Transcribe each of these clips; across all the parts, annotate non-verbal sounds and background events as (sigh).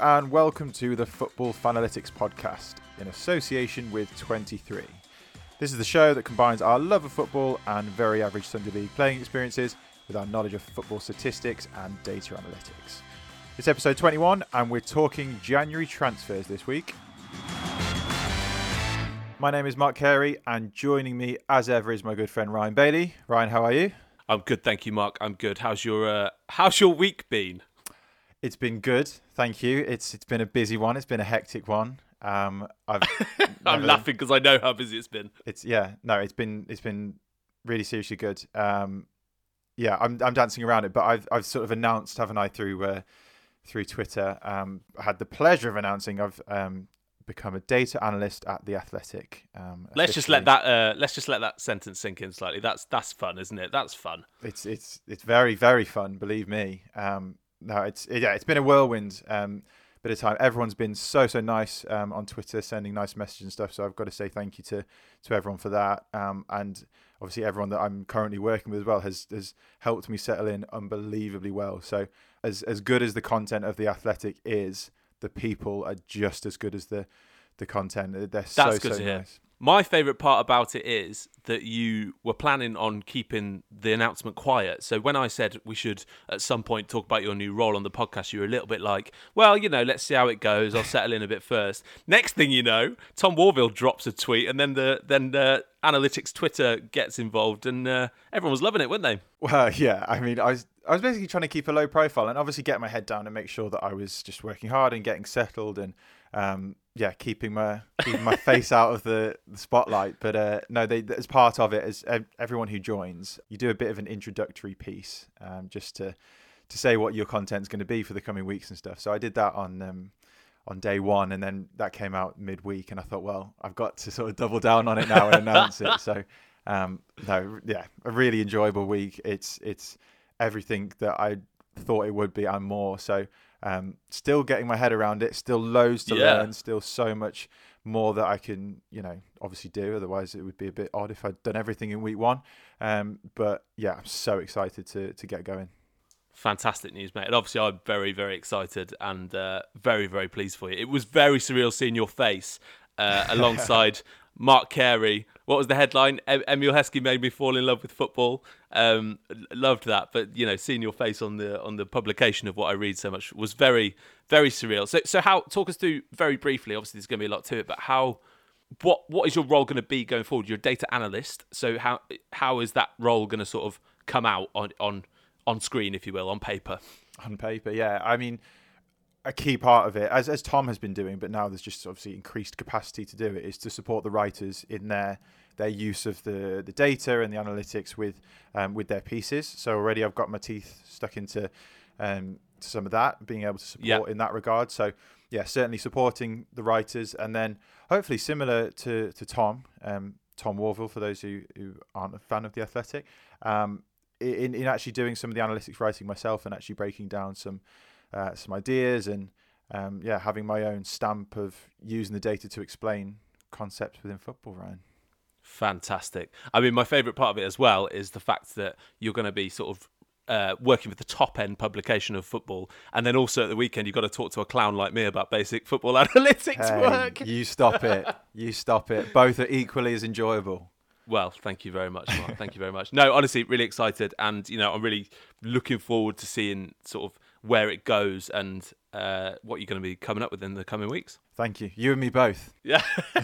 And welcome to the Football Fanalytics podcast in association with Twenty3. This is the show that combines our love of football and very average Sunday league playing experiences with our knowledge of football statistics and data analytics. It's episode 21 and we're talking January transfers this week. My name is Mark Carey and joining me as ever is my good friend Ryan Bailey. Ryan, how are you? I'm good, thank you, Mark. I'm good. How's your uh, How's your week been? It's been good, thank you. It's it's been a busy one. It's been a hectic one. Um, I've (laughs) I'm laughing because I know how busy it's been. It's yeah, no, it's been it's been really seriously good. Um, yeah, I'm I'm dancing around it, but I've I've sort of announced, haven't I, through uh, through Twitter. Um, I had the pleasure of announcing I've um, become a data analyst at the Athletic. Um, Let's just let that uh, let's just let that sentence sink in slightly. That's that's fun, isn't it? That's fun. It's it's it's very very fun, believe me. Um, no, it's it, yeah, it's been a whirlwind. Um, bit of time. Everyone's been so so nice um, on Twitter, sending nice messages and stuff. So I've got to say thank you to to everyone for that. Um, and obviously everyone that I'm currently working with as well has has helped me settle in unbelievably well. So as as good as the content of the Athletic is, the people are just as good as the the content. They're That's so good so nice. My favourite part about it is that you were planning on keeping the announcement quiet. So when I said we should at some point talk about your new role on the podcast, you were a little bit like, well, you know, let's see how it goes. I'll settle in a bit first. Next thing you know, Tom Worville drops a tweet, and then the then the analytics Twitter gets involved, and uh, everyone was loving it, weren't they? Well, (laughs) yeah. I mean, I was I was basically trying to keep a low profile and obviously get my head down and make sure that I was just working hard and getting settled and um, yeah, keeping my keeping my face out of the, the spotlight. But uh, no, they as part of it, as everyone who joins, you do a bit of an introductory piece um, just to to say what your content's going to be for the coming weeks and stuff. So I did that on. Um, on day one, and then that came out midweek, and I thought, well, I've got to sort of double down on it now and announce it. So, um, no, yeah, a really enjoyable week. It's it's everything that I thought it would be and more. So, um, still getting my head around it. Still loads to Yeah. learn. Still so much more that I can, you know, obviously do. Otherwise, it would be a bit odd if I'd done everything in week one. Um, but yeah, I'm so excited to to get going. Fantastic news, mate. And obviously, I'm very, very excited and uh, very, very pleased for you. It was very surreal seeing your face uh, (laughs) alongside Mark Carey. What was the headline? Em- Emile Heskey made me fall in love with football. Um, loved that, but you know, seeing your face on the on the publication of what I read so much was very, very surreal. So, so how? Talk us through very briefly. Obviously, there's going to be a lot to it, but how? What what is your role going to be going forward? You're a data analyst, so how how is that role going to sort of come out on on on screen, if you will, on paper? on paper. Yeah, I mean, a key part of it, as as Tom has been doing, but now there's just obviously increased capacity to do it, is to support the writers in their their use of the the data and the analytics with um, with their pieces. So already I've got my teeth stuck into um, to some of that, being able to support Yeah. in that regard. So yeah, certainly supporting the writers, and then hopefully similar to to Tom, um, Tom Worville, for those who, who aren't a fan of the Athletic, um, in in actually doing some of the analytics writing myself and actually breaking down some uh, some ideas and um, yeah, having my own stamp of using the data to explain concepts within football, Ryan. Fantastic. I mean, my favourite part of it as well is the fact that you're going to be sort of uh, working with the top end publication of football, and then also at the weekend you've got to talk to a clown like me about basic football (laughs) analytics Hey, work. you stop it. (laughs) You stop it. Both are equally as enjoyable. Well, thank you very much, Mark. Thank you very much. No, honestly, really excited, and you know, I'm really looking forward to seeing sort of where it goes and uh, what you're going to be coming up with in the coming weeks. Thank you. You and me both. Yeah. (laughs) (laughs)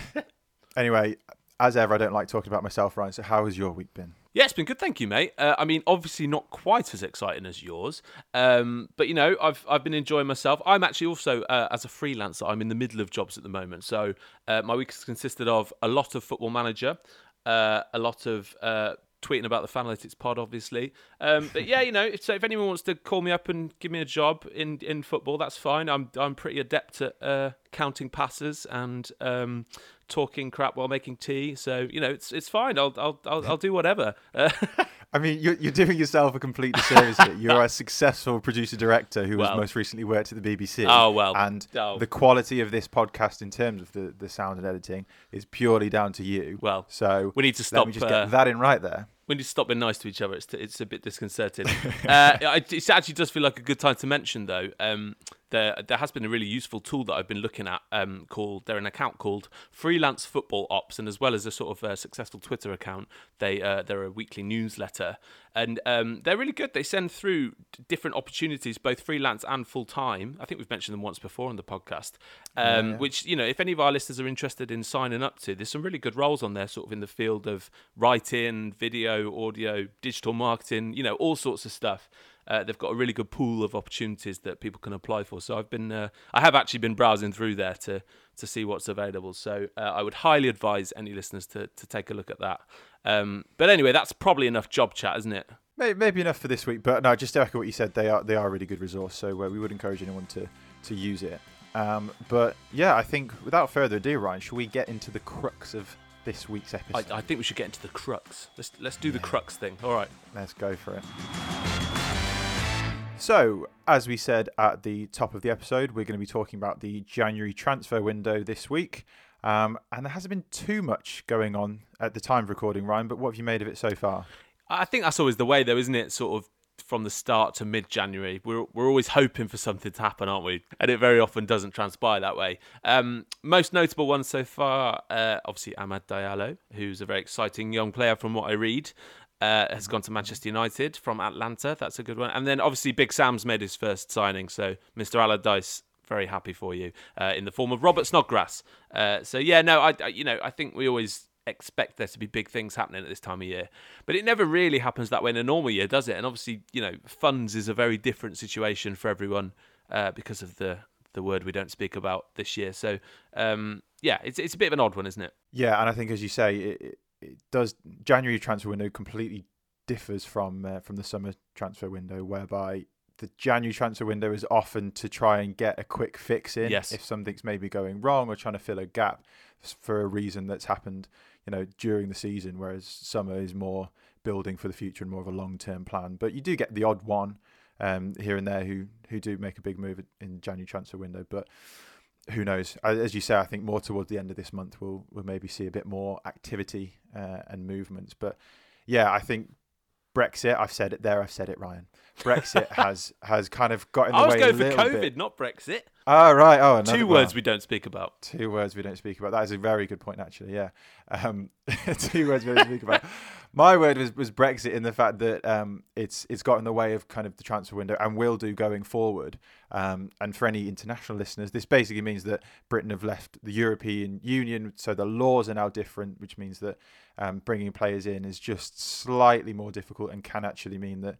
Anyway, as ever, I don't like talking about myself, Ryan. So, how has your week been? Yeah, it's been good, thank you, mate. Uh, I mean, obviously not quite as exciting as yours, um, but you know, I've I've been enjoying myself. I'm actually also uh, as a freelancer, I'm in the middle of jobs at the moment. So uh, my week has consisted of a lot of Football Manager, uh, a lot of uh, tweeting about the Fanalytics pod, obviously. Um, but yeah, you know, so if anyone wants to call me up and give me a job in, in football, that's fine. I'm I'm pretty adept at uh, counting passes and um, talking crap while making tea. So you know, it's it's fine. I'll I'll I'll, I'll do whatever. Uh, (laughs) I mean, you're, you're doing yourself a complete disservice. You're a successful producer director who Well. has most recently worked at the BBC. Oh, well. And Oh. the quality of this podcast in terms of the, the sound and editing is purely down to you. Well, so we need to stop. Let me just uh, get that in right there. we need to stop being nice to each other. It's, it's a bit disconcerting. (laughs) uh, it it actually does feel like a good time to mention, though. Um, there, there has been a really useful tool that I've been looking at um, called, they're an account called Freelance Football Ops, and as well as a sort of uh, successful Twitter account, they, uh, they're a weekly newsletter. And um, they're really good. They send through different opportunities, both freelance and full time. I think we've mentioned them once before on the podcast. Um, Yeah, yeah. Which, you know, if any of our listeners are interested in signing up to, there's some really good roles on there, sort of in the field of writing, video, audio, digital marketing, you know, all sorts of stuff. Uh, they've got a really good pool of opportunities that people can apply for. So I've been, uh, I have actually been browsing through there to to see what's available. So uh, I would highly advise any listeners to to take a look at that. Um, but anyway, that's probably enough job chat, isn't it? Maybe, maybe enough for this week, but no, just to echo what you said, they are they are a really good resource. So uh, we would encourage anyone to to use it. Um, but yeah, I think without further ado, Ryan, should we get into the crux of this week's episode? I think we should get into the crux. Let's let's do the crux thing. All right. Let's go for it. So, as we said at the top of the episode, we're going to be talking about the January transfer window this week. Um, and there hasn't been too much going on at the time of recording, Ryan, but what have you made of it so far? I think that's always the way, though, isn't it? Sort of from the start to mid-January, we're we're always hoping for something to happen, aren't we? And it very often doesn't transpire that way. Um, most notable ones so far, uh, obviously Amad Diallo, who's a very exciting young player from what I read. Uh, has gone to Manchester United from Atalanta. That's a good one. And then obviously Big Sam's made his first signing. So Mr. Allardyce, very happy for you uh, in the form of Robert Snodgrass. Uh, so yeah, no, I, I you know I think we always expect there to be big things happening at this time of year, but it never really happens that way in a normal year, does it? And obviously, you know, funds is a very different situation for everyone uh, because of the the word we don't speak about this year. So um, yeah, it's it's a bit of an odd one, isn't it? Yeah, and I think as you say, it, it, does January transfer window completely differs from uh, from the summer transfer window, whereby the January transfer window is often to try and get a quick fix in Yes. if something's maybe going wrong or trying to fill a gap for a reason that's happened, you know, during the season. Whereas summer is more building for the future and more of a long term plan. But you do get the odd one um, here and there who who do make a big move in January transfer window, but who knows? As you say, I think more towards the end of this month, we'll we'll maybe see a bit more activity uh, and movements. But yeah, I think Brexit. I've said it there. I've said it, Ryan. Brexit has has kind of got in the way. I was way going for COVID, bit. not Brexit. Oh right. Oh, another, Two well, words we don't speak about. Two words we don't speak about. That is a very good point, actually. Yeah, um, (laughs) two words we don't speak about. My word was, was Brexit in the fact that um, it's it's got in the way of kind of the transfer window and will do going forward. Um, and for any international listeners, this basically means that Britain have left the European Union, so the laws are now different, which means that um, bringing players in is just slightly more difficult and can actually mean that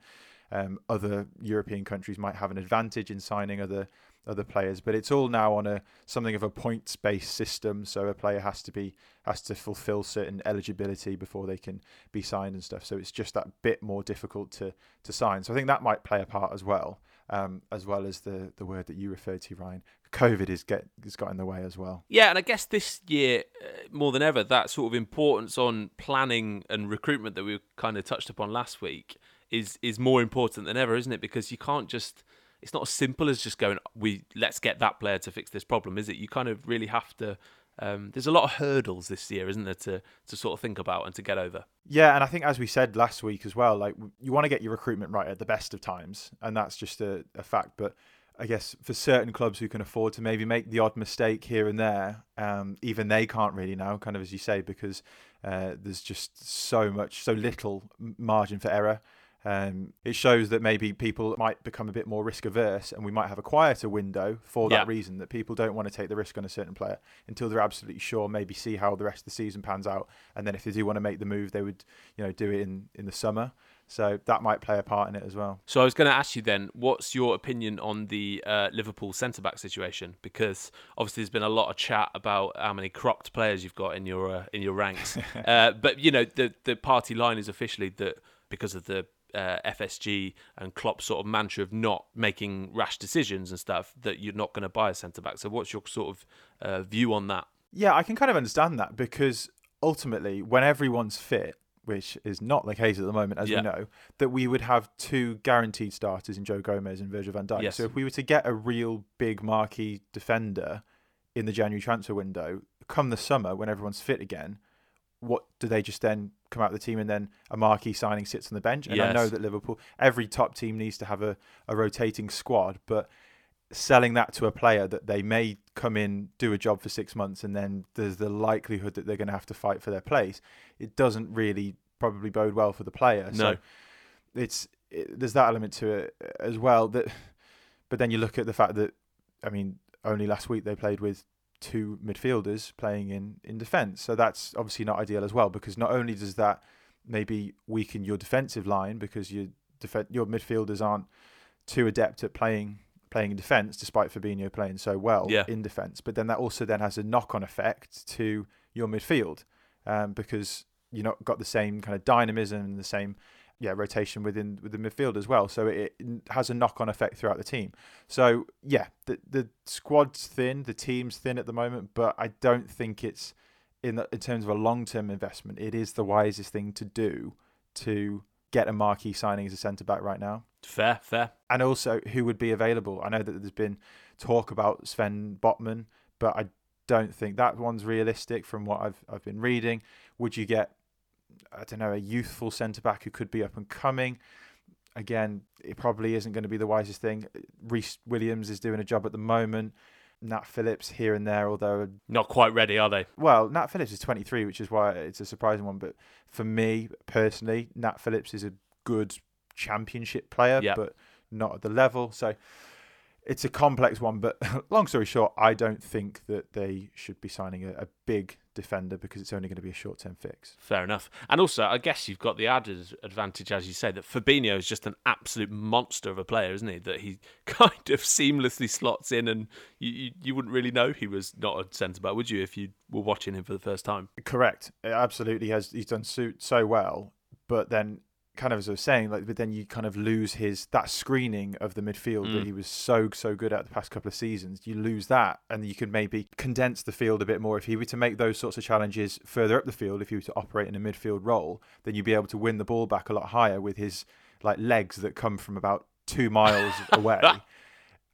um, other European countries might have an advantage in signing other other players. But it's all now on a something of a points based system. So a player has to be has to fulfil certain eligibility before they can be signed and stuff. So it's just that bit more difficult to to sign. So I think that might play a part as well. um, as well as the the word that you referred to, Ryan. COVID is get has got in the way as well. Yeah, and I guess this year uh, more than ever, that sort of importance on planning and recruitment that we kind of touched upon last week is is more important than ever, isn't it? Because you can't just it's not as simple as just going we let's get that player to fix this problem, is it? You kind of really have to. Um, there's a lot of hurdles this year, isn't there, to to sort of think about and to get over. Yeah, and I think as we said last week as well, like you want to get your recruitment right at the best of times, and that's just a, a fact. But I guess for certain clubs who can afford to maybe make the odd mistake here and there, um, even they can't really now, kind of as you say, because uh, there's just so much, so little margin for error. Um, it shows that maybe people might become a bit more risk averse, and we might have a quieter window for that Yeah. reason that people don't want to take the risk on a certain player until they're absolutely sure. Maybe see how the rest of the season pans out, and then if they do want to make the move, they would, you know, do it in in the summer. So that might play a part in it as well. So I was going to ask you then, what's your opinion on the uh, Liverpool centre back situation? Because obviously there's been a lot of chat about how many cropped players you've got in your uh, in your ranks. (laughs) uh, but you know the the party line is officially that because of the uh, FSG and Klopp's sort of mantra of not making rash decisions and stuff, that you're not going to buy a centre back. So what's your sort of uh, view on that? Yeah, I can kind of understand that because ultimately, when everyone's fit, which is not the case at the moment, as Yeah. we know, that we would have two guaranteed starters in Joe Gomez and Virgil van Dijk. Yes. So if we were to get a real big marquee defender in the January transfer window, come the summer when everyone's fit again, what do they just then come out of the team and then a marquee signing sits on the bench? And I know that Liverpool, every top team needs to have a, a rotating squad, but selling that to a player that they may come in, do a job for six months, and then there's the likelihood that they're going to have to fight for their place, it doesn't really probably bode well for the player. No. So it's it, there's that element to it as well. That, but then you look at the fact that, I mean, only last week they played with two midfielders playing in in defence, so that's obviously not ideal as well because not only does that maybe weaken your defensive line because your def- your midfielders aren't too adept at playing playing in defence, despite Fabinho playing so well Yeah. in defence. But then that also then has a knock on effect to your midfield um, because you're not got the same kind of dynamism and the same yeah rotation within with the midfield as well. So it, it has a knock on effect throughout the team. So yeah, the the squad's thin, the team's thin at the moment, but I don't think it's in the, in terms of a long term investment. It is the wisest thing to do to get a marquee signing as a centre back right now. Fair, fair. And also, who would be available? I know that there's been talk about Sven Botman, but I don't think that one's realistic from what I've I've been reading. Would you get, I don't know, a youthful centre back who could be up and coming? Again, it probably isn't going to be the wisest thing. Rhys Williams is doing a job at the moment. Nat Phillips here and there, although Not quite ready, are they? well, Nat Phillips is 23, which is why it's a surprising one. But for me personally, Nat Phillips is a good championship player, Yeah. but not at the level. So it's a complex one. But (laughs) long story short, I don't think that they should be signing a, a big defender because it's only going to be a short term fix. Fair enough. And also, I guess you've got the added advantage, as you say, that Fabinho is just an absolute monster of a player, isn't he? That he (laughs) kind of seamlessly slots in, and you, you, you wouldn't really know he was not a centre back, would you, if you were watching him for the first time? Correct. Absolutely has. He's done so, so well, but then kind of as I was saying, like, but then you kind of lose his that screening of the midfield Mm. that he was so so good at the past couple of seasons. You lose that, and you could maybe condense the field a bit more if he were to make those sorts of challenges further up the field. If he were to operate in a midfield role, then you'd be able to win the ball back a lot higher with his like legs that come from about two miles (laughs) away.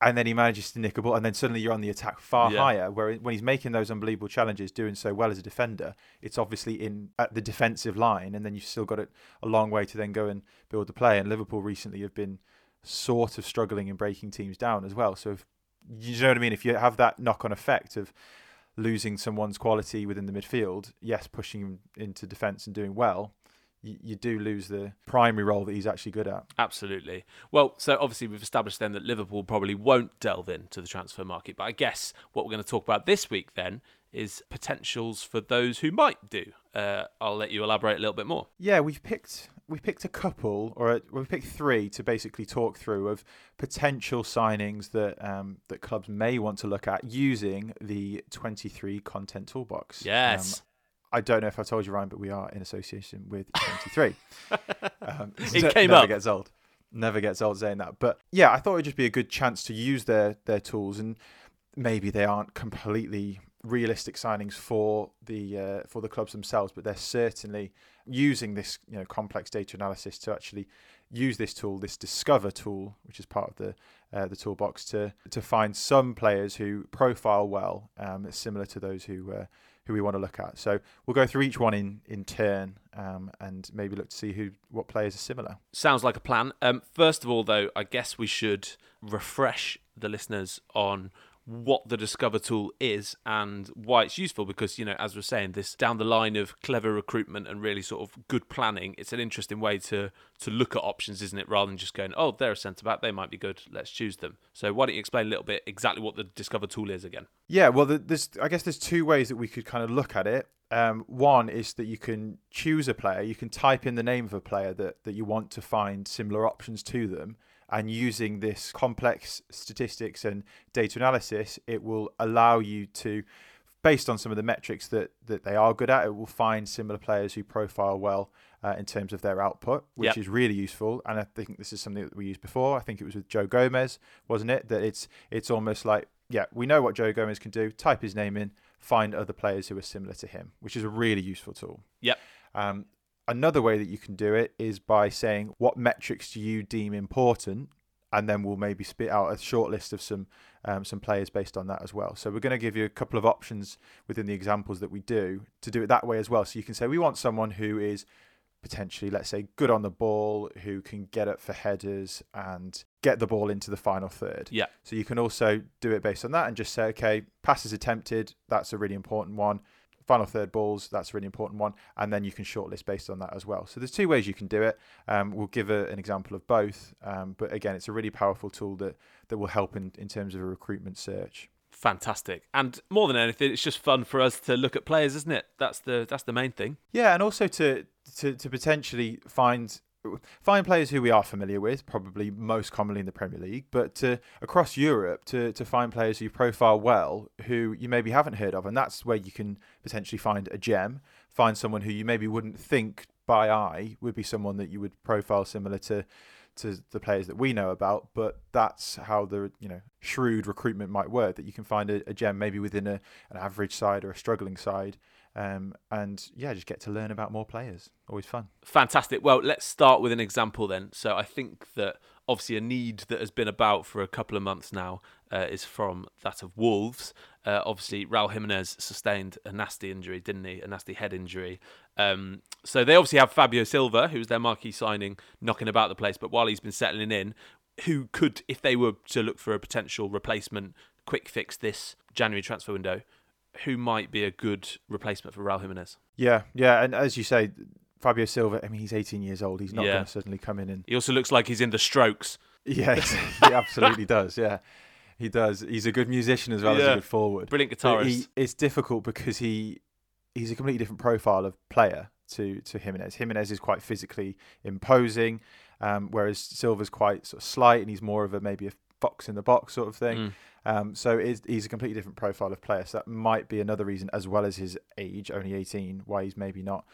And then he manages to nick a ball, and then suddenly you're on the attack far Yeah. higher. Where when he's making those unbelievable challenges, doing so well as a defender, it's obviously in at the defensive line, and then you've still got it a long way to then go and build the play. And Liverpool recently have been sort of struggling in breaking teams down as well. So if, you know what I mean? If you have that knock-on effect of losing someone's quality within the midfield, yes, pushing into defence and doing well, you, do lose the primary role that he's actually good at. Absolutely. Well, so obviously we've established then that Liverpool probably won't delve into the transfer market, but I guess what we're going to talk about this week then is potentials for those who might do. Uh, I'll let you elaborate a little bit more. Yeah, we've picked we picked a couple, or a, we picked three to basically talk through of potential signings that um, that clubs may want to look at using the Twenty3 content toolbox. Yes. Um, I don't know if I told you, Ryan, but we are in association with Twenty3. (laughs) um, It came never up. gets old. Never gets old saying that. But yeah, I thought it'd just be a good chance to use their their tools, and maybe they aren't completely realistic signings for the uh, for the clubs themselves, but they're certainly using this you know complex data analysis to actually use this tool, this Discover tool, which is part of the uh, the toolbox, to to find some players who profile well, um, similar to those who uh, who we want to look at. So we'll go through each one in in turn um, and maybe look to see who what players are similar. Sounds like a plan. Um, first of all, though, I guess we should refresh the listeners on what the Discover tool is and why it's useful because, you know, as we're saying, this down the line of clever recruitment and really sort of good planning, it's an interesting way to to look at options, isn't it? Rather than just going, oh, they're a centre back, they might be good, let's choose them. So why don't you explain a little bit exactly what the Discover tool is again? Yeah, well, there's I guess there's two ways that we could kind of look at it. Um, one is that you can choose a player, you can type in the name of a player that, that you want to find similar options to them, and using this complex statistics and data analysis, it will allow you to, based on some of the metrics that, that they are good at, it will find similar players who profile well uh, in terms of their output, which Yep. is really useful. And I think this is something that we used before. I think it was with Joe Gomez, wasn't it? That it's it's almost like yeah, we know what Joe Gomez can do. Type his name in, find other players who are similar to him, which is a really useful tool. Yep. Um, another way that you can do it is by saying what metrics do you deem important, and then we'll maybe spit out a short list of some um, some players based on that as well. So we're going to give you a couple of options within the examples that we do to do it that way as well. So you can say we want someone who is potentially, let's say, good on the ball, who can get up for headers and get the ball into the final third. Yeah. So you can also do it based on that and just say, okay, passes attempted, that's a really important one. Final third balls, that's a really important one. And then you can shortlist based on that as well. So there's two ways you can do it. Um, we'll give a, an example of both. Um, but again, it's a really powerful tool that, that will help in, in terms of a recruitment search. Fantastic. And more than anything, it's just fun for us to look at players, isn't it? That's the that's the main thing. Yeah, and also to to, to potentially find find players who we are familiar with, probably most commonly in the Premier League, but to across Europe to to find players who profile well, who you maybe haven't heard of, and that's where you can potentially find a gem, find someone who you maybe wouldn't think by eye would be someone that you would profile similar to to the players that we know about, but that's how the you know shrewd recruitment might work. That you can find a, a gem maybe within a, an average side or a struggling side, um, and yeah, just get to learn about more players. Always fun. Fantastic. Well, let's start with an example then. So I think that obviously a need that has been about for a couple of months now uh, is from that of Wolves. Uh, obviously, Raul Jimenez sustained a nasty injury, didn't he? A nasty head injury. Um, so they obviously have Fabio Silva, who's their marquee signing, knocking about the place. But while he's been settling in, who could, if they were to look for a potential replacement, quick fix this January transfer window, who might be a good replacement for Raul Jimenez? Yeah, yeah, and as you say, Fabio Silva. I mean, he's 18 years old. He's not Yeah. going to suddenly come in and He also looks like he's in the Strokes. Yeah, (laughs) he absolutely does. Yeah, he does. He's a good musician as well as a good forward. Brilliant guitarist. He, it's difficult because he he's a completely different profile of player to to Jimenez. Jimenez is quite physically imposing, um, whereas Silva's quite sort of slight and he's more of a maybe a fox in the box sort of thing. Mm. Um, so he's a completely different profile of player. So that might be another reason, as well as his age, only 18, why he's maybe not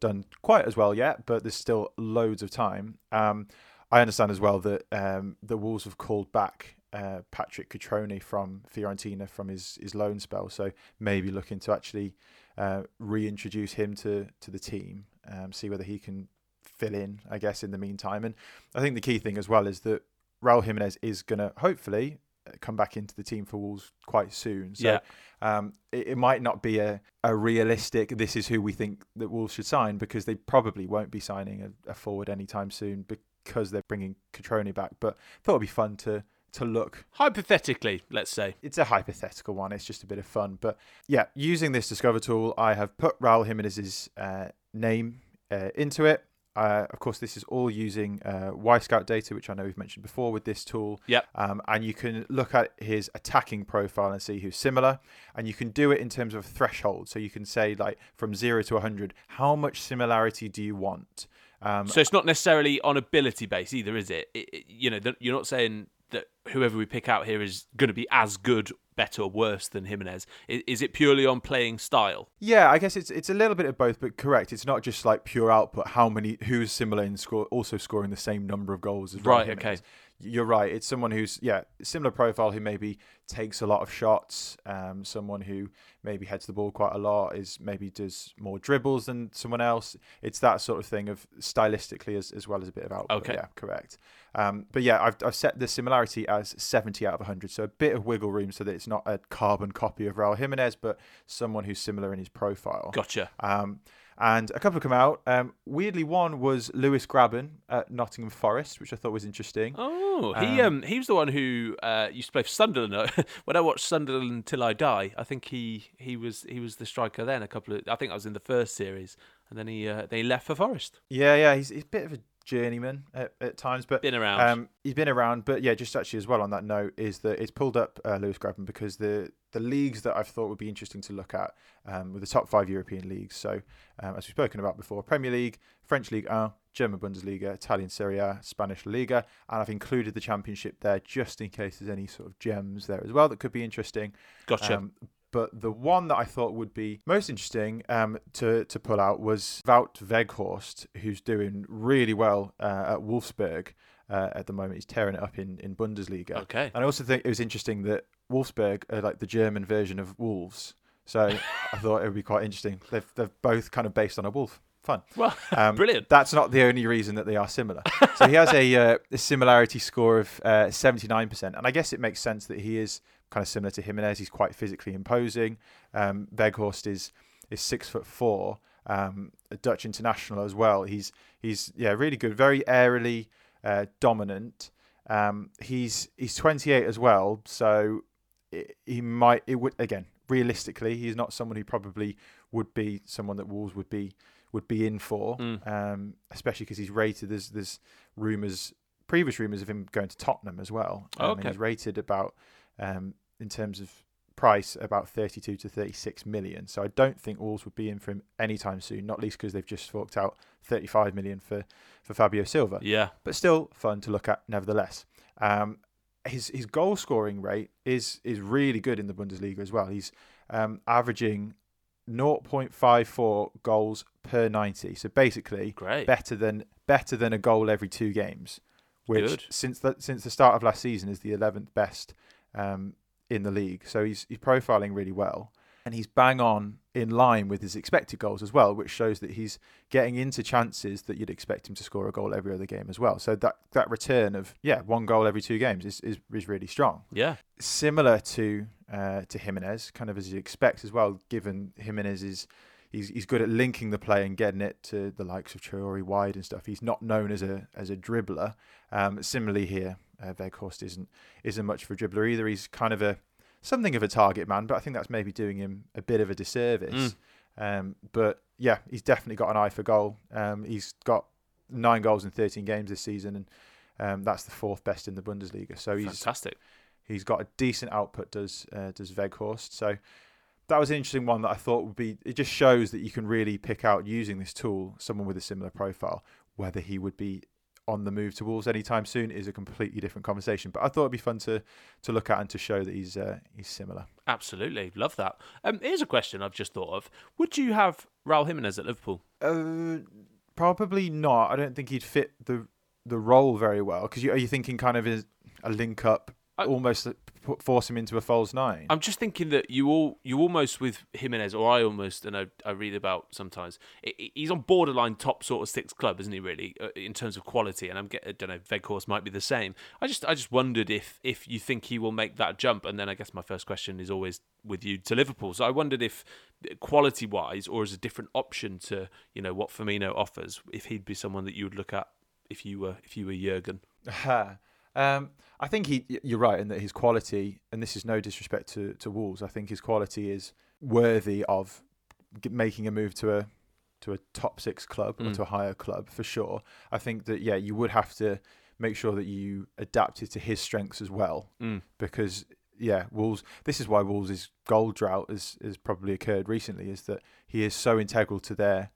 done quite as well yet. But there's still loads of time. Um, I understand as well that um, the Wolves have called back uh, Patrick Cutrone from Fiorentina from his, his loan spell, so maybe looking to actually uh, reintroduce him to to the team, um, see whether he can fill in, I guess, in the meantime. And I think the key thing as well is that Raul Jimenez is going to hopefully uh, come back into the team for Wolves quite soon. So Yeah. um, it, it might not be a, a realistic, this is who we think that Wolves should sign because they probably won't be signing a, a forward anytime soon because they're bringing Cutrone back. But I thought it'd be fun to to look. Hypothetically, let's say. It's a hypothetical one. It's just a bit of fun. But yeah, using this Discover tool, I have put Raul Jimenez's uh, name uh, into it. Uh, of course, this is all using uh, Wyscout data, which I know we've mentioned before with this tool. Yep. Um, and you can look at his attacking profile and see who's similar. And you can do it in terms of threshold. So you can say, like, from zero to 100, how much similarity do you want? Um, So it's not necessarily on ability base either, is it? It- it- you know, that- you're not saying that whoever we pick out here is going to be as good better or worse than Jimenez? Is, is it purely on playing style? Yeah, I guess it's it's a little bit of both, but correct. It's not just like pure output. How many? Who's similar in score? Also scoring the same number of goals as Right, Raul okay. You're right. It's someone who's yeah similar profile who maybe takes a lot of shots. Um, someone who maybe heads the ball quite a lot is maybe does more dribbles than someone else. It's that sort of thing of stylistically as, as well as a bit of output. Okay. Yeah, correct. Um, but yeah, I've, I've set the similarity as 70 out of 100, so a bit of wiggle room so that it's not a carbon copy of Raul Jimenez, but someone who's similar in his profile. Gotcha. Um, and a couple have come out. Um, weirdly, one was Lewis Grabban at Nottingham Forest, which I thought was interesting. Oh, he um, he was the one who uh, used to play for Sunderland. (laughs) when I watched Sunderland Until I Die, I think he, he was he was the striker then. A couple of I think I was in the first series, and then he uh, then he left for Forest. Yeah, yeah, he's, he's a bit of a journeyman at, at times, but Been around. Um, he's been around, but yeah, just actually as well on that note is that it's pulled up uh, Lewis Grabban because the the leagues that I've thought would be interesting to look at um, were the top five European leagues. So um, as we've spoken about before, Premier League, French League 1, German Bundesliga, Italian Serie A, Spanish Liga, and I've included the Championship there just in case there's any sort of gems there as well that could be interesting. Gotcha. Um, but the one that I thought would be most interesting um, to to pull out was Wout Weghorst, who's doing really well uh, at Wolfsburg uh, at the moment. He's tearing it up in, in Bundesliga. Okay. And I also think it was interesting that Wolfsburg are like the German version of Wolves. So (laughs) I thought it would be quite interesting. They've, they're both kind of based on a wolf. Fun. Well, (laughs) Um, brilliant. That's not the only reason that they are similar. (laughs) so he has a, uh, a similarity score of uh, 79%. And I guess it makes sense that he is kind of similar to Jimenez. He's quite physically imposing. Um, Weghorst is, is six foot four, um, a Dutch international as well. He's, he's yeah, really good, very airily uh, dominant. Um, he's, he's 28 as well. So it, he might, it would, again, realistically, he's not someone who probably would be someone that Wolves would be would be in for, Mm. um, especially because he's rated. There's there's rumours, previous rumours of him going to Tottenham as well. Um, Okay. he's rated about um, in terms of price about 32 to 36 million. So I don't think Wolves would be in for him anytime soon. Not least because they've just forked out 35 million for for Fabio Silva. Yeah. but still fun to look at nevertheless. Um, his his goal scoring rate is is really good in the Bundesliga as well. He's um, averaging 0.54 goals per 90. So basically, Great. better than better than a goal every two games, which Good. since the since the start of last season is the 11th best um, in the league. So he's he's profiling really well, and he's bang on in line with his expected goals as well, which shows that he's getting into chances that you'd expect him to score a goal every other game as well. So that that return of yeah one goal every two games is is, is really strong Yeah. similar to uh, to Jimenez, kind of as you expect as well, given Jimenez is he's he's good at linking the play and getting it to the likes of Traore wide and stuff. He's not known as a as a dribbler. Um, similarly here, uh, Weghorst isn't isn't much for a dribbler either. He's kind of a something of a target man, but I think that's maybe doing him a bit of a disservice. Um, but yeah, he's definitely got an eye for goal. Um, he's got nine goals in 13 games this season, and um, that's the fourth best in the Bundesliga. So he's Fantastic. He's got a decent output. Does uh, does Weghorst? So that was an interesting one that I thought would be. It just shows that you can really pick out using this tool someone with a similar profile. Whether he would be on the move to Wolves anytime soon is a completely different conversation. But I thought it'd be fun to to look at and to show that he's uh, he's similar. Absolutely. Love that. Um, here's a question I've just thought of. Would you have Raul Jimenez at Liverpool? Uh, probably not. I don't think he'd fit the the role very well. Because you, are you thinking kind of a link up, almost put, force him into a false nine? I'm just thinking that you all you almost with Jimenez, or I almost, and I, I read about sometimes. i i- he's on borderline top sort of six club, isn't he? Really, uh, in terms of quality. And I'm get, I don't know. Weghorst might be the same. I just I just wondered if if you think he will make that jump. And then I guess my first question is always with you to Liverpool. So I wondered if quality wise, or as a different option to you know what Firmino offers, if he'd be someone that you would look at if you were if you were Jurgen. (laughs) (laughs) um, I think he. You're right in that his quality, and this is no disrespect to to Wolves. I think his quality is worthy of making a move to a to a top six club or Mm. to a higher club for sure. I think that yeah, you would have to make sure that you adapt it to his strengths as well, Mm. because yeah, Wolves. This is why Wolves' goal drought has has probably occurred recently. Is that he is so integral to their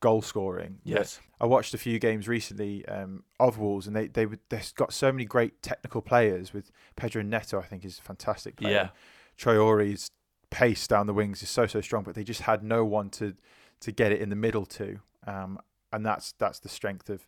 goal scoring. Yes. I watched a few games recently um, of Wolves, and they they they've got so many great technical players. With Pedro Neto, I think is a fantastic player. Yeah. Traore's pace down the wings is so so strong, but they just had no one to to get it in the middle to, um, and that's that's the strength of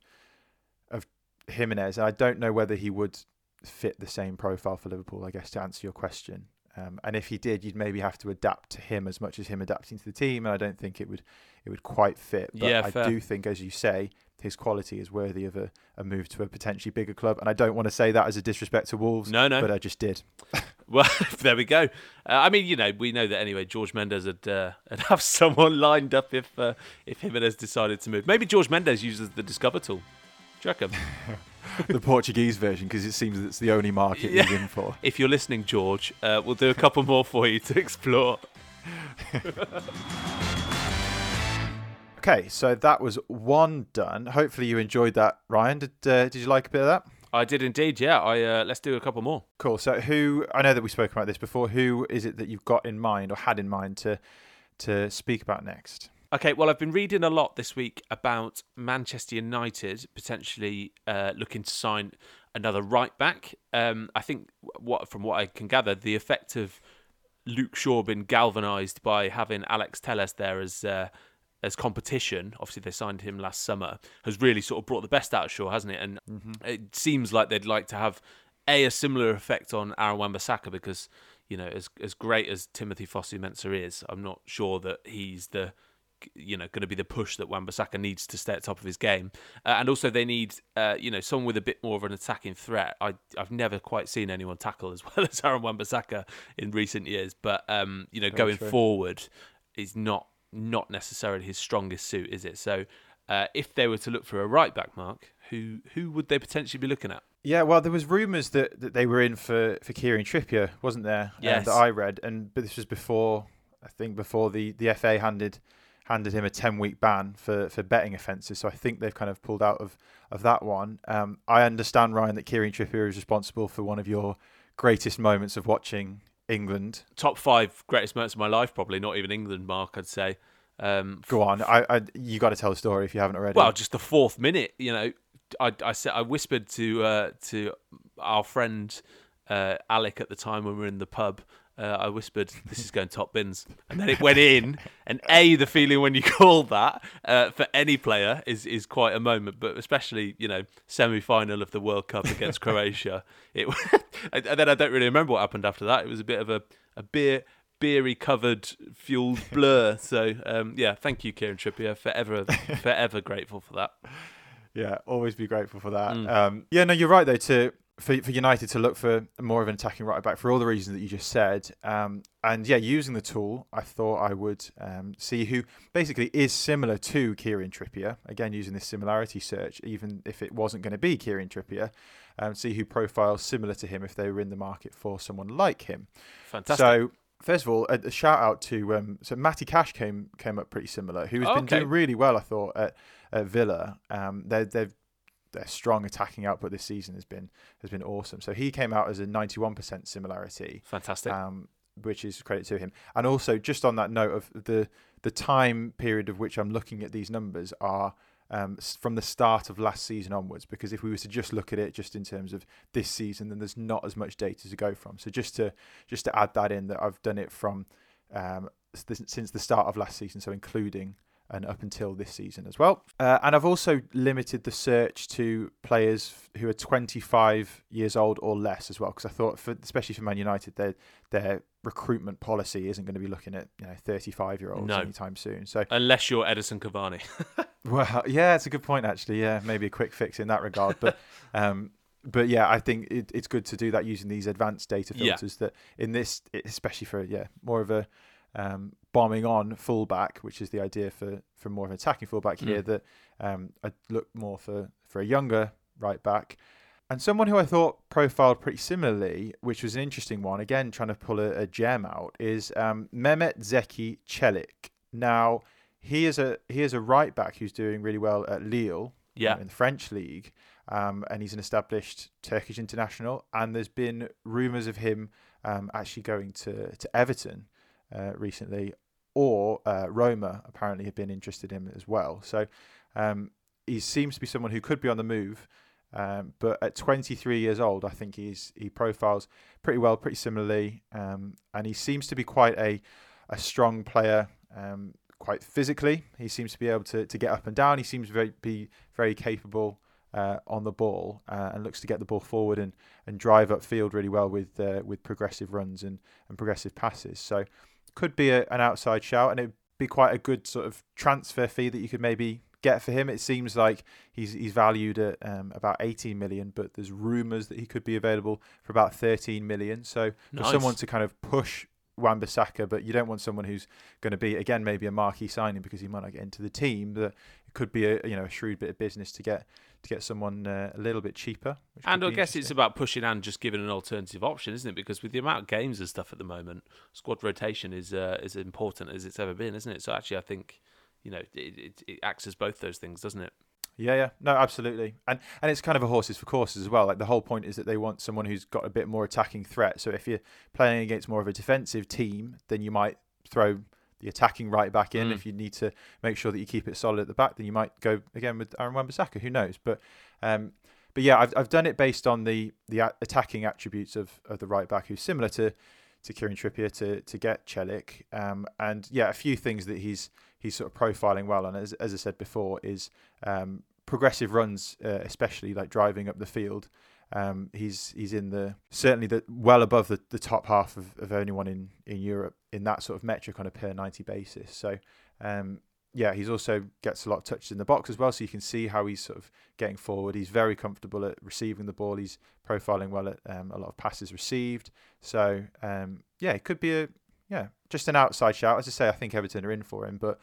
of Jimenez. And I don't know whether he would fit the same profile for Liverpool. I guess to answer your question, um, and if he did, you'd maybe have to adapt to him as much as him adapting to the team. And I don't think it would it would quite fit. But Yeah, I fair. do think, as you say, his quality is worthy of a, a move to a potentially bigger club. And I don't want to say that as a disrespect to Wolves. No, no. But I just did. (laughs) Well, (laughs) there we go. Uh, I mean, you know, we know that anyway. George Mendes would, uh, (laughs) would have someone lined up if uh, if Jimenez decided to move. Maybe George Mendes uses the Discover tool. You reckon? (laughs) the Portuguese version because it seems it's the only market Yeah. he's in for. If you're listening, George, uh, we'll do a couple more for you to explore. (laughs) Okay, so that was one done. Hopefully you enjoyed that, Ryan. Did uh, Did you like a bit of that? I did indeed. Yeah. I uh, let's do a couple more. Cool. So who? I know that we spoke about this before. Who is it that you've got in mind or had in mind to to speak about next? Okay, well, I've been reading a lot this week about Manchester United potentially uh, looking to sign another right back. Um, I think what from what I can gather, the effect of Luke Shaw been galvanised by having Alex Telles there as uh, as competition. Obviously, they signed him last summer. Has really sort of brought the best out of Shaw, hasn't it? And it seems like they'd like to have a a similar effect on Aaron Wan-Bissaka because you know as as great as Timothy Fosu Mensah is, I'm not sure that he's the you know going to be the push that Wan-Bissaka needs to stay at top of his game. Uh, and also they need uh, you know someone with a bit more of an attacking threat. I I've never quite seen anyone tackle as (laughs) well as Aaron Wan-Bissaka in recent years, but um you know Very going true. forward is not not necessarily his strongest suit, is it? So uh, if they were to look for a right back, Mark, who who would they potentially be looking at? Yeah, well, there was rumours that, that they were in for for Kieran Trippier, wasn't there? Uh, Yes. that I read, and but this was before I think before the, the FA handed handed him a ten week ban for, for betting offences. So I think they've kind of pulled out of of that one. Um, I understand Ryan that Kieran Trippier is responsible for one of your greatest moments of watching England. Top five greatest moments of my life, probably not even England, Mark. I'd say. Um, Go on, I, I you got to tell the story if you haven't already. Well, just the fourth minute, you know, I, I said I whispered to uh, to our friend uh, Alec at the time when we were in the pub. Uh, I whispered, "This is going top bins," and then it went in. And a the feeling when you (laughs) call that uh, for any player is is quite a moment, but especially you know semi final of the World Cup against (laughs) Croatia. It (laughs) and then I don't really remember what happened after that. It was a bit of a a beer beery covered fueled blur. So um, yeah, thank you, Kieran Trippier. Forever forever grateful for that. Yeah, always be grateful for that. Mm. Um, yeah, no, you're right though. To for, for United to look for more of an attacking right back for all the reasons that you just said, um, and yeah, using the tool, I thought I would um, see who basically is similar to Kieran Trippier. Again, using this similarity search, even if it wasn't going to be Kieran Trippier, um, see who profiles similar to him if they were in the market for someone like him. Fantastic. So. First of all, a, a shout out to um, so Matty Cash came came up pretty similar, who's been Okay. doing really well, I thought, at, at Villa. Um, they're, they've their strong attacking output this season has been has been awesome. So he came out as a 91% similarity. Fantastic. Um, which is credit to him. And also just on that note of the the time period of which I'm looking at these numbers are um, from the start of last season onwards. Because if we were to just look at it just in terms of this season, then there's not as much data to go from. So just to just to add that in, that I've done it from um, since the start of last season, so including and up until this season as well. Uh, and I've also limited the search to players who are 25 years old or less as well, because I thought, for, especially for Man United, their their recruitment policy isn't going to be looking at you know 35 year olds No. anytime soon. So Unless you're Edinson Cavani. (laughs) well, yeah, it's a good point actually. Yeah, maybe a quick fix in that regard, but. (laughs) Um, but yeah, I think it, it's good to do that using these advanced data Yeah. filters. That in this, especially for yeah, more of a um, bombing on fullback, which is the idea for, for more of an attacking fullback here. Mm. That um, I look more for for a younger right back, and someone who I thought profiled pretty similarly, which was an interesting one. Again, trying to pull a, a gem out is um, Mehmet Zeki Çelik. Now he is a he is a right back who's doing really well at Lille. Yeah. in the French league, um, and he's an established Turkish international. And there's been rumours of him um, actually going to to Everton uh, recently, or uh, Roma apparently have been interested in him as well. So um, he seems to be someone who could be on the move. Um, but at 23 years old, I think he's he profiles pretty well, pretty similarly, um, and he seems to be quite a a strong player. Um, quite physically, he seems to be able to, to get up and down. He seems to be very capable uh, on the ball uh, and looks to get the ball forward and, and drive upfield really well with uh, with progressive runs and, and progressive passes. So could be a, an outside shout, and it'd be quite a good sort of transfer fee that you could maybe get for him. It seems like he's he's valued at um, about 18 million, but there's rumours that he could be available for about 13 million. So Nice. for someone to kind of push Wan-Bissaka, but you don't want someone who's going to be again maybe a marquee signing because he might not get into the team. That it could be a you know a shrewd bit of business to get to get someone uh, a little bit cheaper. And I guess it's about pushing and just giving an alternative option, isn't it? Because with the amount of games and stuff at the moment, squad rotation is uh, as important as it's ever been, isn't it? So actually, I think you know it, it, it acts as both those things, doesn't it? Yeah, yeah, no, absolutely, and and it's kind of a horses for courses as well. Like the whole point is that they want someone who's got a bit more attacking threat. So if you're playing against more of a defensive team, then you might throw the attacking right back in. Mm. If you need to make sure that you keep it solid at the back, then you might go again with Aaron Wan-Bissaka. Who knows? But um, but yeah, I've I've done it based on the the attacking attributes of, of the right back, who's similar to to Kieran Trippier to to get Çelik. Um, and yeah, a few things that he's he's sort of profiling well on, as as I said before, is um, progressive runs, uh, especially like driving up the field. Um, he's he's in the certainly the well above the, the top half of, of anyone in, in Europe in that sort of metric on a per ninety basis. So um, yeah, he's also gets a lot of touches in the box as well, so you can see how he's sort of getting forward. He's very comfortable at receiving the ball. He's profiling well at um, a lot of passes received. So um, yeah, it could be a yeah just an outside shout. As I say, I think Everton are in for him, but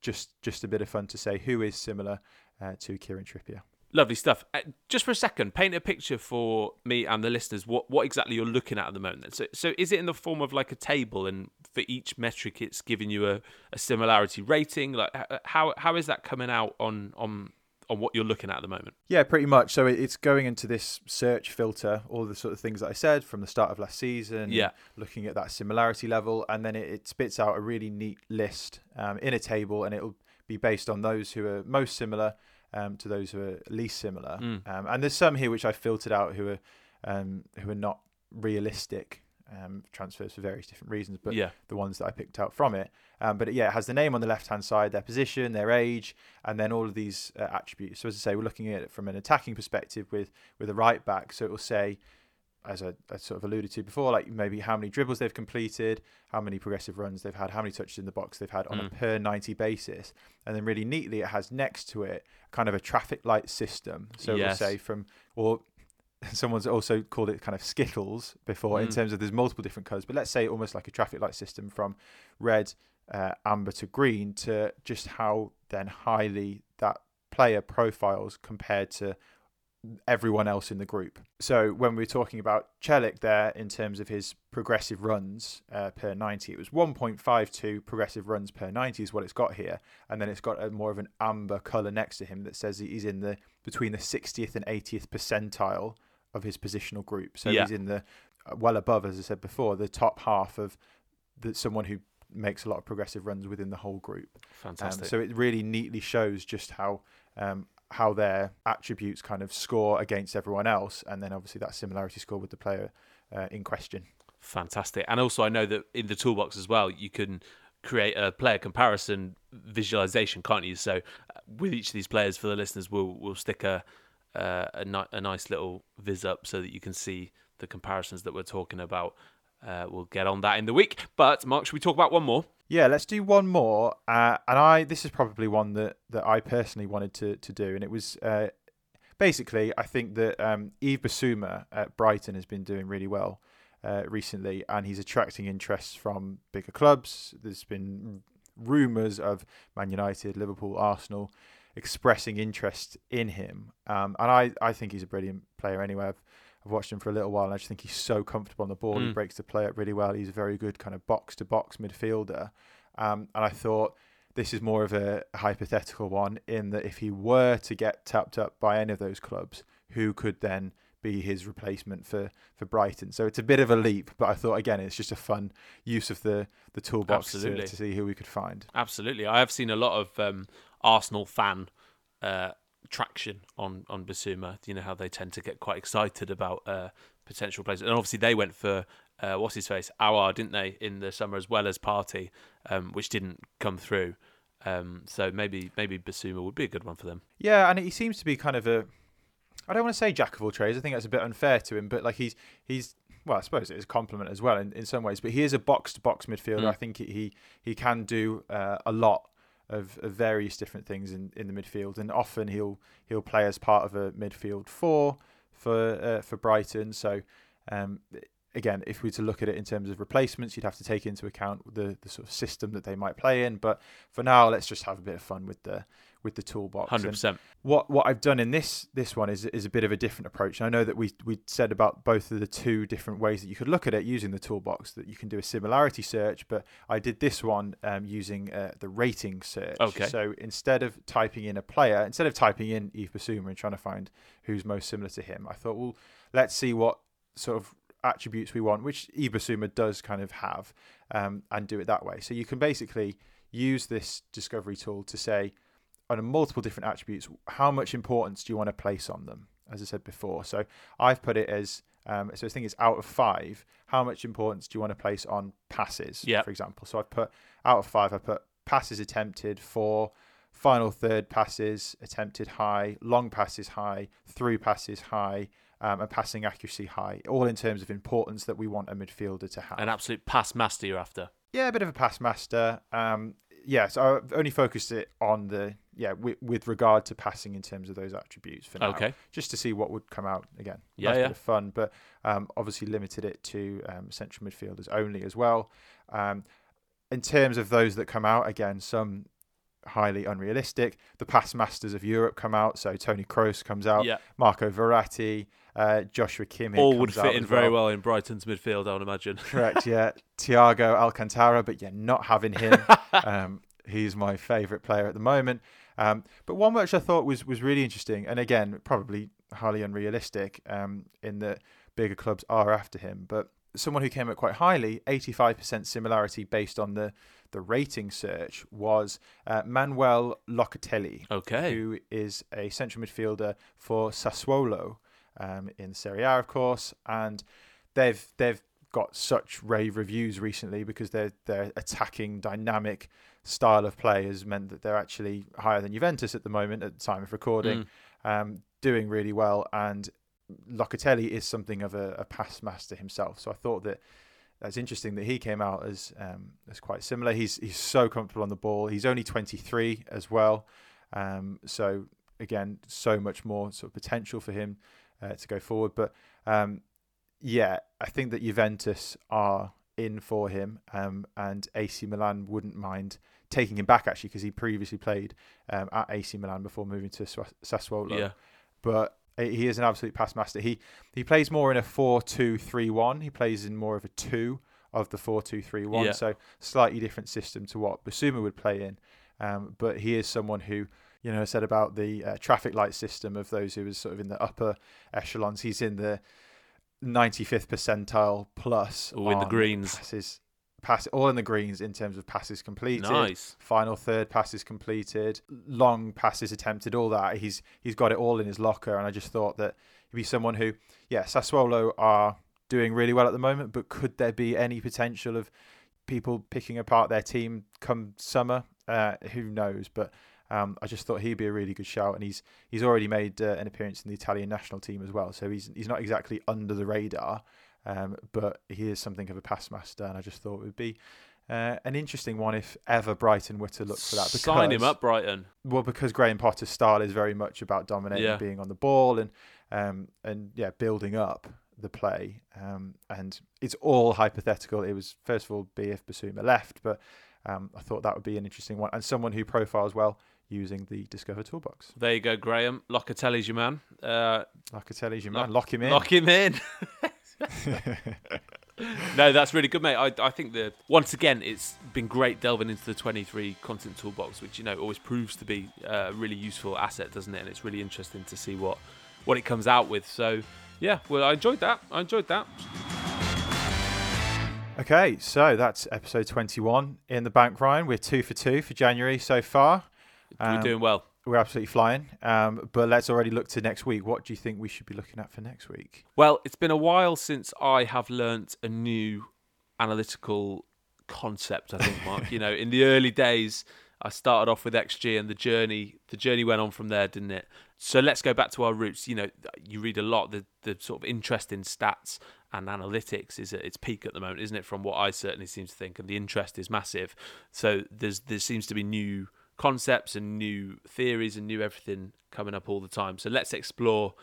just just a bit of fun to say who is similar uh, to Kieran Trippier. Lovely stuff. Uh, just for a second, paint a picture for me and the listeners. What what exactly you're looking at at the moment? So so is it in the form of like a table, and for each metric, it's giving you a, a similarity rating? Like how how is that coming out on on on what you're looking at at the moment? Yeah, pretty much. So it's going into this search filter, all the sort of things that I said from the start of last season. Yeah. Looking at that similarity level, and then it, it spits out a really neat list um, in a table, and it'll be based on those who are most similar um, to those who are least similar. Mm. Um, and there's some here which I filtered out who are um, who are not realistic um, transfers for various different reasons, but Yeah. the ones that I picked out from it. Um, but yeah, it has the name on the left hand side, their position, their age, and then all of these uh, attributes. So as I say, we're looking at it from an attacking perspective with with a right back. So it will say, as I, I sort of alluded to before, like maybe how many dribbles they've completed, how many progressive runs they've had, how many touches in the box they've had on a Mm. per 90 basis. And then really neatly, it has next to it kind of a traffic light system. So Yes. we'll say from, or (laughs) someone's also called it kind of skittles before in Mm. terms of there's multiple different colours, but let's say almost like a traffic light system from red, uh, amber to green to just how then highly that player profiles compared to everyone else in the group. So when we were talking about Çelik there in terms of his progressive runs uh, per 90, it was 1.52 progressive runs per 90 is what it's got here. And then it's got a more of an amber colour next to him that says he's in the between the 60th and 80th percentile of his positional group. So Yeah. he's in the uh, well above, as I said before, the top half of the, someone who makes a lot of progressive runs within the whole group. Um, Fantastic. so it really neatly shows just how um, how their attributes kind of score against everyone else, and then obviously that similarity score with the player uh, in question. Fantastic. And also, I know that in the toolbox as well, you can create a player comparison visualization, can't you? So, uh, with each of these players, for the listeners, we'll we'll stick a uh, a, ni- a nice little viz up so that you can see the comparisons that we're talking about. Uh, we'll get on that in the week. But Mark, should we talk about one more? Yeah, let's do one more. Uh, and I this is probably one that, that I personally wanted to, to do, and it was uh, basically I think that um, Yves Bissouma at Brighton has been doing really well uh, recently, and he's attracting interest from bigger clubs. There's been rumours of Man United, Liverpool, Arsenal expressing interest in him, um, and I, I think he's a brilliant player anyway. I've, I've watched him for a little while, and I just think he's so comfortable on the ball. He Mm. breaks the play up really well. He's a very good kind of box to box midfielder. Um, and I thought this is more of a hypothetical one in that if he were to get tapped up by any of those clubs, who could then be his replacement for, for Brighton? So it's a bit of a leap, but I thought again it's just a fun use of the the toolbox to, to see who we could find. Absolutely. I have seen a lot of um, Arsenal fan uh, traction on on Bissouma. You know how they tend to get quite excited about uh, potential players, and obviously they went for uh, what's his face, Aouar, didn't they, in the summer as well as Partey, um, which didn't come through. Um, so maybe maybe Bissouma would be a good one for them. Yeah, and he seems to be kind of a. I don't want to say jack of all trades. I think that's a bit unfair to him, but like he's he's well, I suppose it is a compliment as well in, in some ways. But he is a box to box midfielder. Mm. I think he he, he can do uh, a lot of, of various different things in, in the midfield, and often he'll he'll play as part of a midfield four for uh, for Brighton. So um, again, if we were to look at it in terms of replacements, you'd have to take into account the, the sort of system that they might play in. But for now, let's just have a bit of fun with the with the toolbox. Hundred percent. What what I've done in this this one is is a bit of a different approach. I know that we we said about both of the two different ways that you could look at it using the toolbox. That you can do a similarity search, but I did this one um, using uh, the rating search. Okay. So instead of typing in a player, instead of typing in Yves Bissouma and trying to find who's most similar to him, I thought, well, let's see what sort of attributes we want, which Yves Bissouma does kind of have, um, and do it that way. So you can basically use this discovery tool to say, on multiple different attributes, how much importance do you want to place on them? As I said before, so I've put it as um, so. I think it's out of five. How much importance do you want to place on passes? Yeah. For example, so I've put out of five. I put passes attempted four, final third passes attempted high, long passes high, through passes high, um, and passing accuracy high. All in terms of importance that we want a midfielder to have. An absolute pass master you're after. Yeah, a bit of a pass master. Um, yeah, so I've only focused it on the yeah with, with regard to passing in terms of those attributes for now. Okay. Just to see what would come out again. Yeah, nice yeah. Bit of fun, but um, obviously limited it to um, central midfielders only as well. Um, in terms of those that come out, again, some highly unrealistic. The past masters of Europe come out, so Tony Kroos comes out, Yeah. Marco Verratti, uh, Joshua Kimmich. All would fit in very well in Brighton's midfield, I would imagine. Correct, yeah. (laughs) Thiago Alcantara, but yeah, not having him. (laughs) um, he's my favourite player at the moment. Um, but one which I thought was was really interesting, and again, probably highly unrealistic, um, in that bigger clubs are after him. But someone who came up quite highly, 85% similarity based on the the rating search, was uh, Manuel Locatelli, Okay. who is a central midfielder for Sassuolo um, in Serie A, of course, and they've they've got such rave reviews recently because their their attacking dynamic style of play has meant that they're actually higher than Juventus at the moment at the time of recording, um, doing really well. And Locatelli is something of a, a pass master himself, so I thought that that's interesting that he came out as um, as quite similar. He's he's so comfortable on the ball. He's only 23 as well, um, so again, so much more sort of potential for him uh, to go forward. But um, yeah, I think that Juventus are in for him, um, and AC Milan wouldn't mind taking him back actually because he previously played um, at AC Milan before moving to Sassuolo. Yeah. But he is an absolute pass master. He he plays more in a 4-2-3-1. He plays in more of a two of the 4-2-3-1. Yeah. So slightly different system to what Bissouma would play in. Um, but he is someone who, you know, said about the uh, traffic light system of those who was sort of in the upper echelons. He's in the 95th percentile plus. Ooh, in the greens. Passes, pass, all in the greens in terms of passes completed. Nice. Final third passes completed, long passes attempted, all that. He's he's got it all in his locker, and I just thought that he'd be someone who, yeah, Sassuolo are doing really well at the moment, but could there be any potential of people picking apart their team come summer? Uh, who knows? But um, I just thought he'd be a really good shout, and he's he's already made uh, an appearance in the Italian national team as well. So he's he's not exactly under the radar, um, but he is something of a pass master, and I just thought it would be uh, an interesting one if ever Brighton were to look for that. Sign him up, Brighton. Well, because Graham Potter's style is very much about dominating, Yeah. being on the ball, and um, and yeah, building up the play. Um, and it's all hypothetical. It was first of all be if Bissouma left, but um, I thought that would be an interesting one, and someone who profiles well using the Discover Toolbox. There you go, Graham. Locatelli's your man. Uh, Locatelli's your lock- man. Lock him in. Lock him in. (laughs) no, that's really good, mate. I, I think that once again, it's been great delving into the Twenty3 content toolbox, which you know always proves to be a really useful asset, doesn't it? And it's really interesting to see what what it comes out with. So yeah, well, I enjoyed that. I enjoyed that. Okay, so that's episode 21 in the bank, Ryan. We're two for two for January so far. We're Um, doing well. we're absolutely flying. Um, but let's already look to next week. What do you think we should be looking at for next week? Well, it's been a while since I have learnt a new analytical concept. I think, Mark. (laughs) you know, in the early days, I started off with XG, and the journey the journey went on from there, didn't it? So let's go back to our roots. You know, you read a lot. The the sort of interest in stats and analytics is at its peak at the moment, isn't it? From what I certainly seem to think, and the interest is massive. So there's there seems to be new concepts and new theories and new everything coming up all the time. So let's explore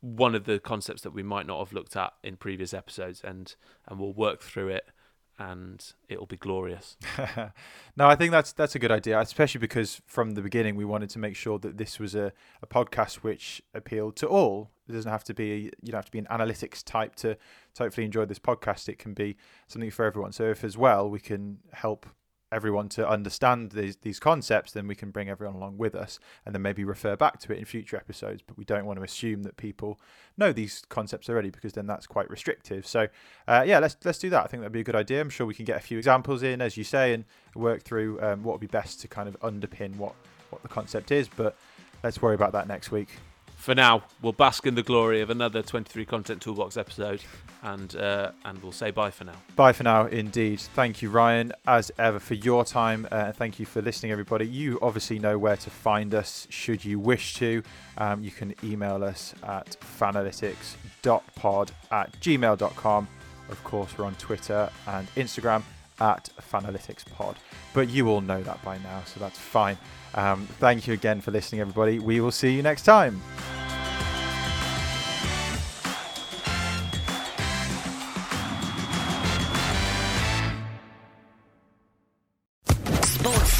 one of the concepts that we might not have looked at in previous episodes, and and we'll work through it and it'll be glorious. (laughs) no, I think that's that's a good idea, especially because from the beginning we wanted to make sure that this was a, a podcast which appealed to all. It doesn't have to be you don't have to be an analytics type to, to hopefully enjoy this podcast. It can be something for everyone. So if as well we can help everyone to understand these these concepts, then we can bring everyone along with us, and then maybe refer back to it in future episodes. But we don't want to assume that people know these concepts already, because then that's quite restrictive. So, uh, yeah, let's let's do that. I think that'd be a good idea. I'm sure we can get a few examples in, as you say, and work through um, what would be best to kind of underpin what what the concept is. But let's worry about that next week for now, we'll bask in the glory of another Twenty3 Content Toolbox episode, and uh, and we'll say bye for now. Bye for now, indeed. Thank you, Ryan, as ever, for your time, uh, thank you for listening, everybody. You obviously know where to find us should you wish to. Um, you can email us at fanalytics.pod at gmail.com. Of course, we're on Twitter and Instagram at fanalyticspod. But you all know that by now, so that's fine. Um, thank you again for listening, everybody. We will see you next time.